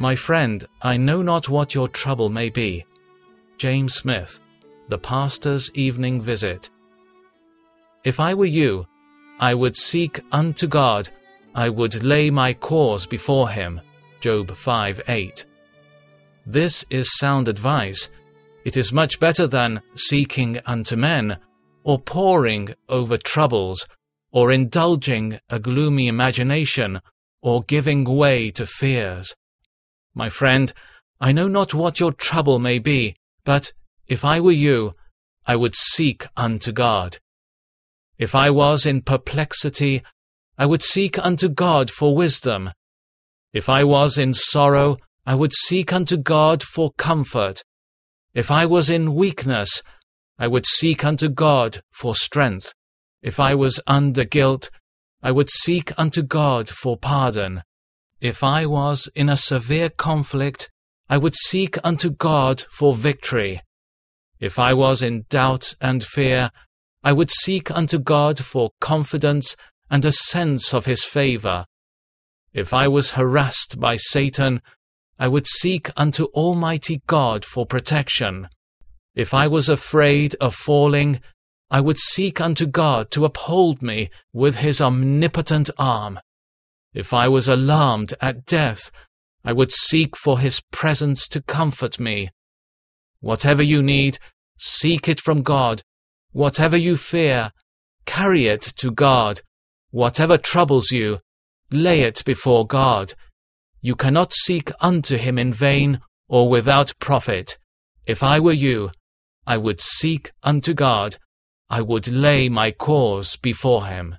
My friend, I know not what your trouble may be. James Smith, The Pastor's Evening Visit. If I were you, I would seek unto God, I would lay my cause before him. Job 5 8. This is sound advice. It is much better than seeking unto men, or poring over troubles, or indulging a gloomy imagination, or giving way to fears. My friend, I know not what your trouble may be, but if I were you, I would seek unto God. If I was in perplexity, I would seek unto God for wisdom. If I was in sorrow, I would seek unto God for comfort. If I was in weakness, I would seek unto God for strength. If I was under guilt, I would seek unto God for pardon. If I was in a severe conflict, I would seek unto God for victory. If I was in doubt and fear, I would seek unto God for confidence and a sense of his favor. If I was harassed by Satan, I would seek unto Almighty God for protection. If I was afraid of falling, I would seek unto God to uphold me with his omnipotent arm. If I was alarmed at death, I would seek for his presence to comfort me. Whatever you need, seek it from God. Whatever you fear, carry it to God. Whatever troubles you, lay it before God. You cannot seek unto him in vain or without profit. If I were you, I would seek unto God. I would lay my cause before him.